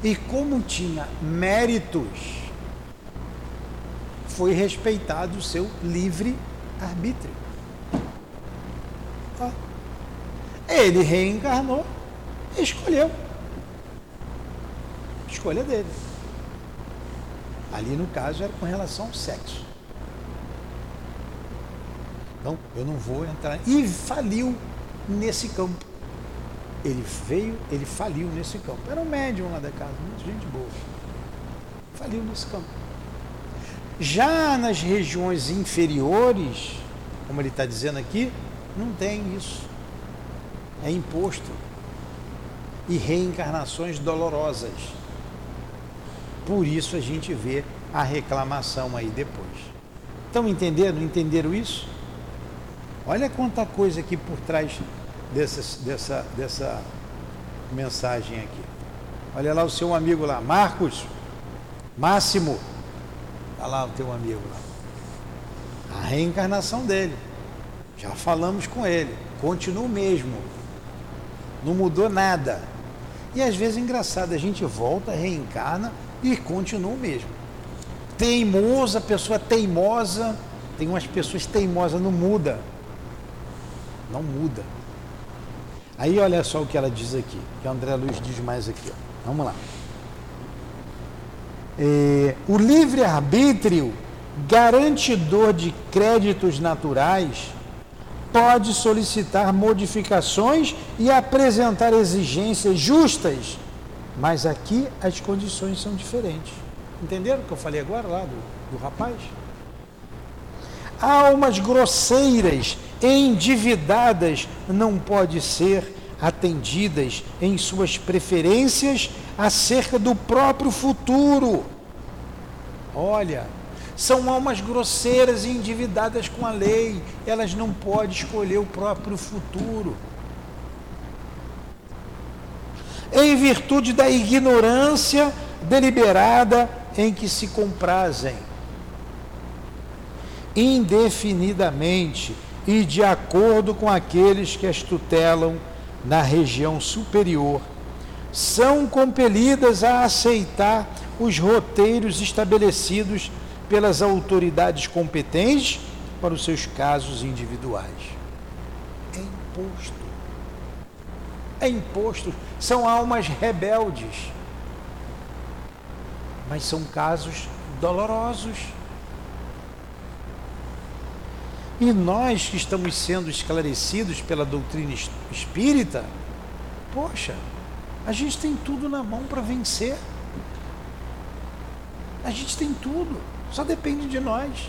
E como tinha méritos, foi respeitado o seu livre arbítrio. Ele reencarnou, escolheu escolha dele. Ali no caso era com relação ao sexo. Então, eu não vou entrar. E faliu nesse campo. Ele veio, ele faliu nesse campo. Era um médium lá da casa, muita gente boa. Faliu nesse campo. Já nas regiões inferiores, como ele está dizendo aqui, não tem isso. É imposto. E reencarnações dolorosas. Por isso a gente vê a reclamação aí depois. Estão entendendo? Entenderam isso? Olha quanta coisa aqui por trás dessa, dessa, dessa mensagem aqui. Olha lá o seu amigo lá, Marcos, Máximo. Olha lá o teu amigo lá. A reencarnação dele. Já falamos com ele. Continua o mesmo. Não mudou nada. E às vezes é engraçado, a gente volta, reencarna, e continua o mesmo. teimoso, a pessoa teimosa. Tem umas pessoas teimosas, não muda. Não muda. Aí olha só o que ela diz aqui, que a André Luiz diz mais aqui. Ó. Vamos lá. É, o livre-arbítrio, garantidor de créditos naturais, pode solicitar modificações e apresentar exigências justas, mas aqui as condições são diferentes. Entenderam o que eu falei agora lá do, do rapaz? Almas grosseiras, endividadas, não pode ser atendidas em suas preferências acerca do próprio futuro. Olha, são almas grosseiras e endividadas com a lei, elas não podem escolher o próprio futuro. Em virtude da ignorância deliberada em que se comprazem, indefinidamente e de acordo com aqueles que as tutelam na região superior, são compelidas a aceitar os roteiros estabelecidos pelas autoridades competentes para os seus casos individuais. É imposto. É imposto. São almas rebeldes. Mas são casos dolorosos. E nós que estamos sendo esclarecidos pela doutrina espírita, poxa, a gente tem tudo na mão para vencer. A gente tem tudo, só depende de nós.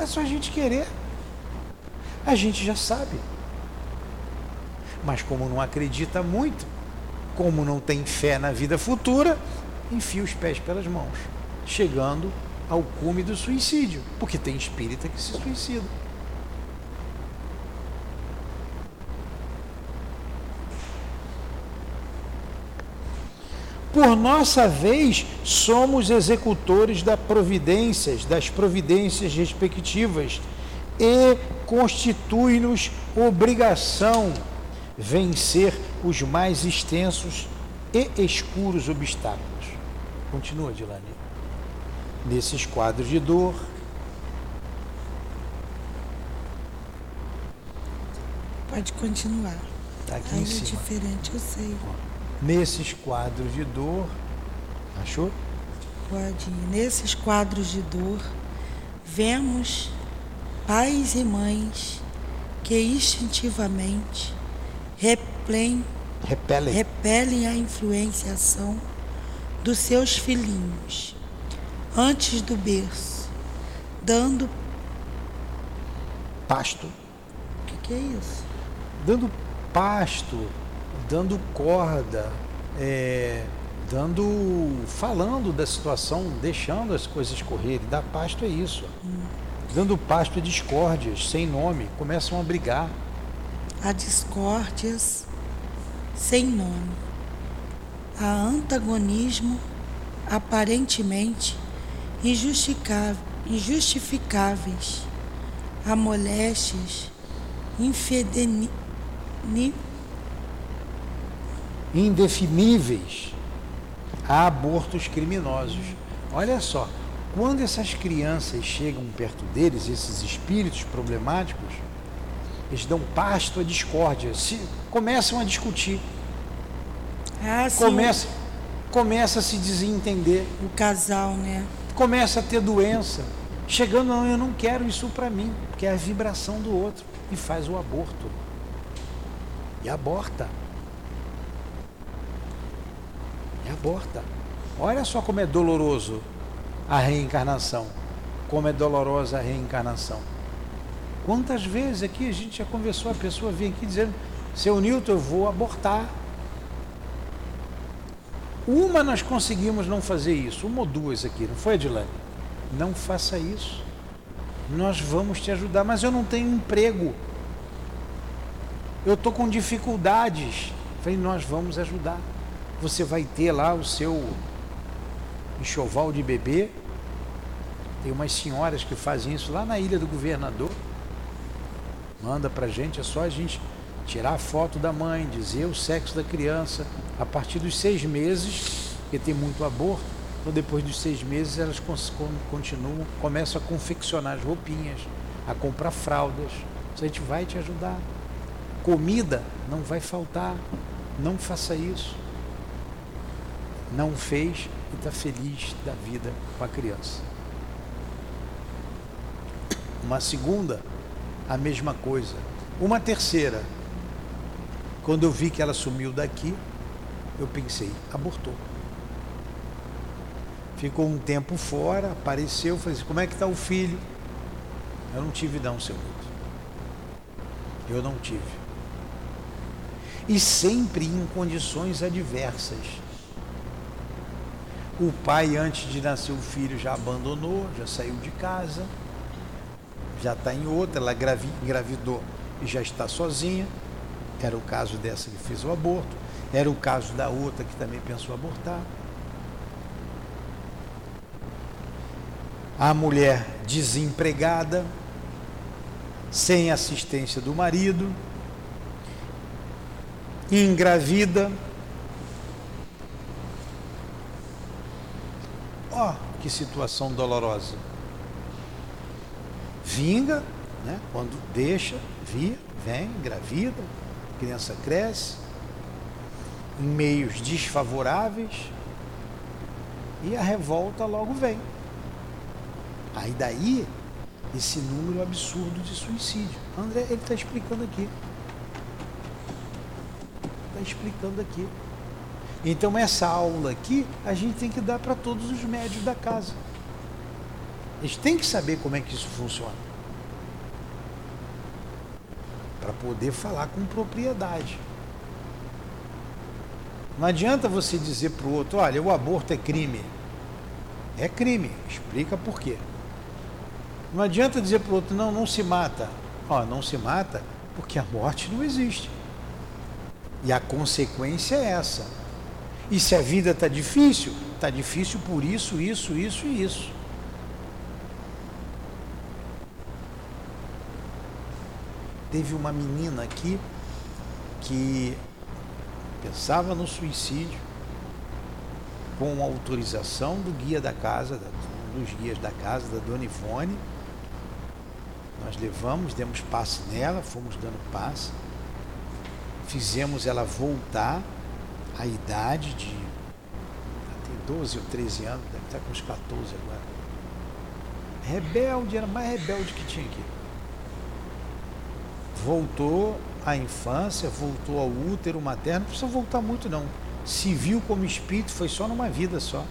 É só a gente querer. A gente já sabe. Mas como não acredita muito, como não tem fé na vida futura, enfia os pés pelas mãos, chegando ao cume do suicídio, porque tem espírita que se suicida. Por nossa vez, somos executores das providências, das providências respectivas, e constitui-nos obrigação vencer os mais extensos e escuros obstáculos. Continua, Dilane nesses quadros de dor.
Pode continuar.
Tá aqui
Aí
em
é
cima.
diferente, eu sei.
Nesses quadros de dor, achou?
Pode. Nesses quadros de dor, vemos pais e mães que instintivamente repelem,
Repelem.
repelem a influenciação dos seus filhinhos antes do berço, dando.
Pasto.
O que, que é isso?
Dando pasto, dando corda, é, dando. falando da situação, deixando as coisas correrem. Dar pasto é isso.
Hum.
Dando pasto a discórdias, sem nome, começam a brigar.
Há discórdias sem nome. Há antagonismo aparentemente injustificáveis, a moléstias infedeni,
indefiníveis, a abortos criminosos. Olha só, quando essas crianças chegam perto deles, esses espíritos problemáticos, eles dão pasto à discórdia, se, começam a discutir.
Ah, sim,
começa, começa a se desentender.
O casal, né?
começa a ter doença, chegando, não, eu não quero isso para mim, porque é a vibração do outro, e faz o aborto. E aborta. E aborta. Olha só como é doloroso a reencarnação, como é dolorosa a reencarnação. Quantas vezes aqui a gente já conversou, a pessoa vem aqui dizendo, seu Newton, eu vou abortar. Uma nós conseguimos não fazer isso, uma ou duas aqui, não foi, Edilane? Não faça isso. Nós vamos te ajudar, mas eu não tenho emprego. Eu estou com dificuldades. Falei, nós vamos ajudar. Você vai ter lá o seu enxoval de bebê. Tem umas senhoras que fazem isso lá na ilha do governador. Manda pra gente, é só a gente tirar a foto da mãe, dizer o sexo da criança. A partir dos seis meses, porque tem muito aborto. Então, depois dos seis meses, elas continuam, começam a confeccionar as roupinhas, a comprar fraldas. Isso a gente vai te ajudar. Comida não vai faltar. Não faça isso. Não fez e está feliz da vida com a criança. Uma segunda, a mesma coisa. Uma terceira, quando eu vi que ela sumiu daqui, eu pensei, abortou. Ficou um tempo fora, apareceu, falei assim, como é que está o filho? Eu não tive não, seu Guto. Eu não tive. E sempre em condições adversas. O pai, antes de nascer o filho, já abandonou, já saiu de casa, já está em outra, ela engravidou e já está sozinha. Era o caso dessa que fez o aborto, era o caso da outra que também pensou abortar. A mulher desempregada, sem assistência do marido, engravida. Ó, oh, que situação dolorosa. Vinga, né? quando deixa, via, vem, engravida, a criança cresce, em meios desfavoráveis, e a revolta logo vem. Aí daí esse número absurdo de suicídio. André, ele está explicando aqui. Está explicando aqui. Então essa aula aqui a gente tem que dar para todos os médios da casa. Eles têm que saber como é que isso funciona. Para poder falar com propriedade. Não adianta você dizer para o outro, olha, o aborto é crime. É crime. Explica por quê. Não adianta dizer para o outro, não, não se mata. Ó, não se mata porque a morte não existe. E a consequência é essa. E se a vida está difícil, está difícil por isso, isso, isso e isso. Teve uma menina aqui que pensava no suicídio com autorização do guia da casa, dos guias da casa, da dona Ivone. Nós levamos, demos passe nela, fomos dando passe, fizemos ela voltar à idade de. tem 12 ou 13 anos, deve estar com uns 14 agora. Rebelde, era mais rebelde que tinha aqui. Voltou à infância, voltou ao útero materno, não precisa voltar muito não. Se viu como espírito, foi só numa vida só.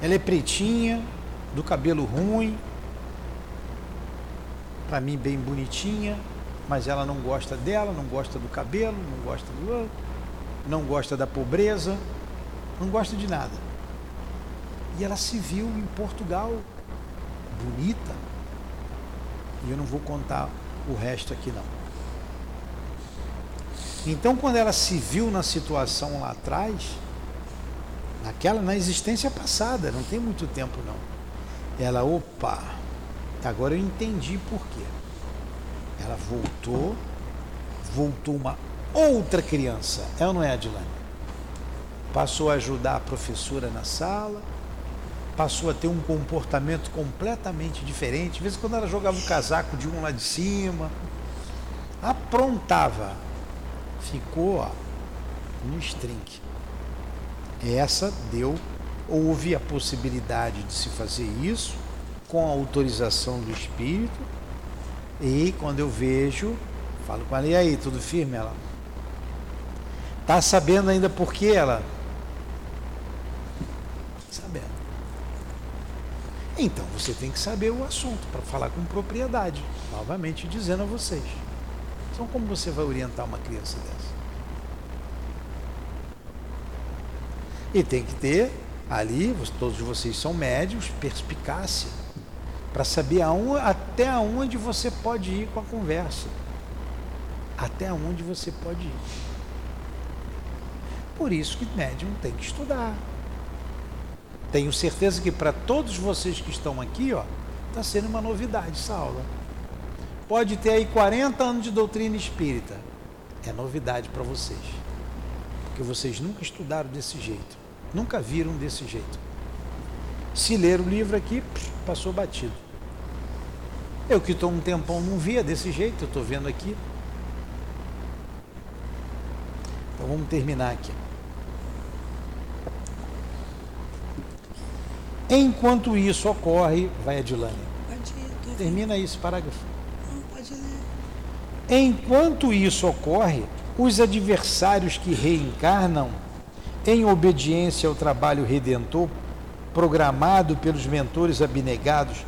Ela é pretinha, do cabelo ruim, para mim bem bonitinha, mas ela não gosta dela, não gosta do cabelo, não gosta do não gosta da pobreza, não gosta de nada. E ela se viu em Portugal, bonita. E eu não vou contar o resto aqui não. Então quando ela se viu na situação lá atrás, naquela na existência passada, não tem muito tempo não. Ela, opa, Agora eu entendi por quê. Ela voltou, voltou uma outra criança. É ou não é, Adilane? Passou a ajudar a professora na sala, passou a ter um comportamento completamente diferente. Vezes quando ela jogava o casaco de um lá de cima, aprontava. Ficou ó, no string. Essa deu, houve a possibilidade de se fazer isso com a autorização do Espírito. E quando eu vejo, falo com ela, e aí, tudo firme? Ela está sabendo ainda por que ela? Sabendo. Então você tem que saber o assunto para falar com propriedade. Novamente dizendo a vocês. Então como você vai orientar uma criança dessa? E tem que ter ali, todos vocês são médios, perspicácia para saber aonde, até onde você pode ir com a conversa. Até onde você pode ir. Por isso que médium tem que estudar. Tenho certeza que para todos vocês que estão aqui, ó, está sendo uma novidade essa aula. Pode ter aí 40 anos de doutrina espírita. É novidade para vocês. Porque vocês nunca estudaram desse jeito, nunca viram desse jeito. Se ler o livro aqui, passou batido. Eu que estou um tempão não via desse jeito, eu estou vendo aqui. Então vamos terminar aqui. Enquanto isso ocorre, vai Adilane. Termina esse parágrafo.
Não, pode ler.
Enquanto isso ocorre, os adversários que reencarnam em obediência ao trabalho redentor programado pelos mentores abnegados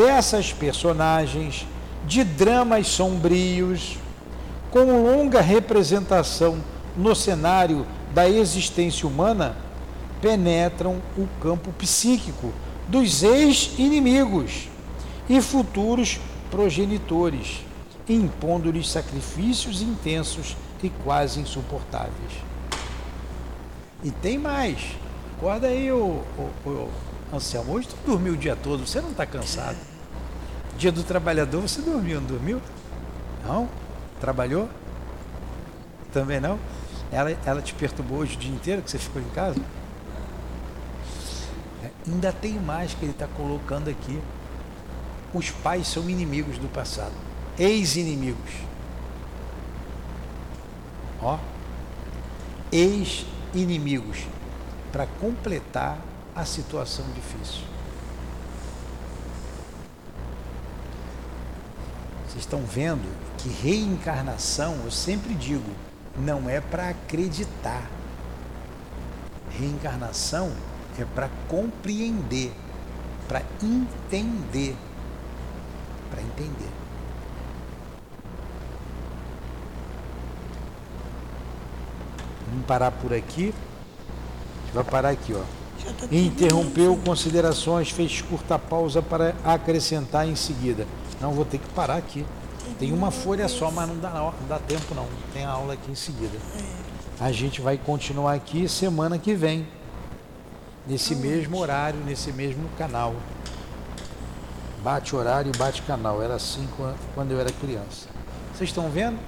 dessas personagens de dramas sombrios, com longa representação no cenário da existência humana, penetram o campo psíquico dos ex-inimigos e futuros progenitores, impondo-lhes sacrifícios intensos e quase insuportáveis. E tem mais. Acorda aí, o, o, o Anselmo. Hoje tu dormiu o dia todo, você não está cansado. Dia do trabalhador, você dormiu, não dormiu? Não? Trabalhou? Também não? Ela, ela te perturbou hoje o dia inteiro que você ficou em casa? É, ainda tem mais que ele está colocando aqui. Os pais são inimigos do passado, ex-inimigos. Ó, ex-inimigos, para completar a situação difícil. Estão vendo que reencarnação, eu sempre digo, não é para acreditar. Reencarnação é para compreender, para entender. Para entender. Vamos parar por aqui. Vai parar aqui, ó.
Tá
Interrompeu considerações, fez curta pausa para acrescentar em seguida. Não, vou ter que parar aqui. Tem uma folha só, mas não dá, não dá tempo não. Tem a aula aqui em seguida. A gente vai continuar aqui semana que vem. Nesse mesmo horário, nesse mesmo canal. Bate horário e bate canal. Era assim quan- quando eu era criança. Vocês estão vendo?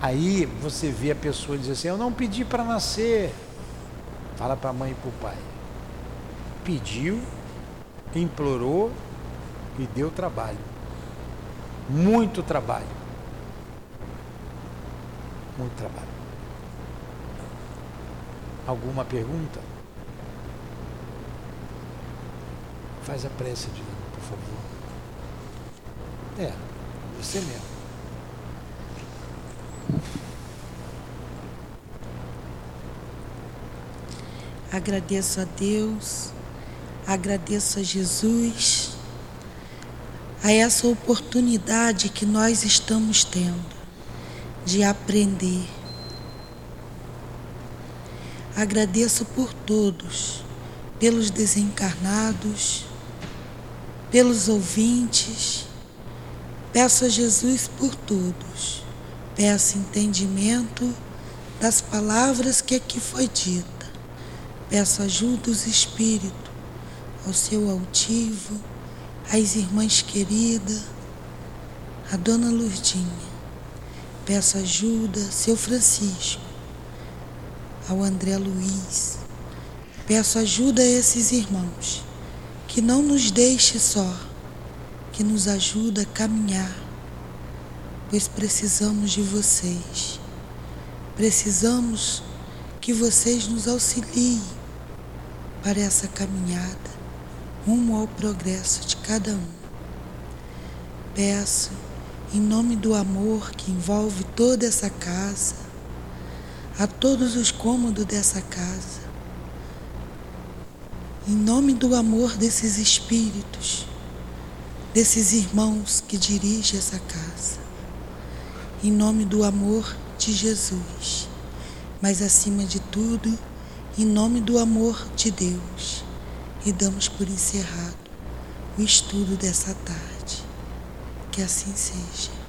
Aí você vê a pessoa dizer assim: Eu não pedi para nascer. Fala para a mãe e para o pai. Pediu, implorou e deu trabalho. Muito trabalho. Muito trabalho. Alguma pergunta? Faz a prece, Dilma, por favor. É, você mesmo.
Agradeço a Deus, agradeço a Jesus, a essa oportunidade que nós estamos tendo de aprender. Agradeço por todos, pelos desencarnados, pelos ouvintes. Peço a Jesus por todos. Peço entendimento das palavras que aqui foi dita. Peço ajuda dos espíritos, ao seu altivo, às irmãs queridas, a dona Lourdinha. Peço ajuda, seu Francisco, ao André Luiz. Peço ajuda a esses irmãos, que não nos deixe só, que nos ajuda a caminhar, pois precisamos de vocês. Precisamos que vocês nos auxiliem para essa caminhada rumo ao progresso de cada um. Peço, em nome do amor que envolve toda essa casa, a todos os cômodos dessa casa, em nome do amor desses espíritos, desses irmãos que dirigem essa casa, em nome do amor de Jesus, mas acima de tudo, em nome do amor de Deus, e damos por encerrado o estudo dessa tarde. Que assim seja.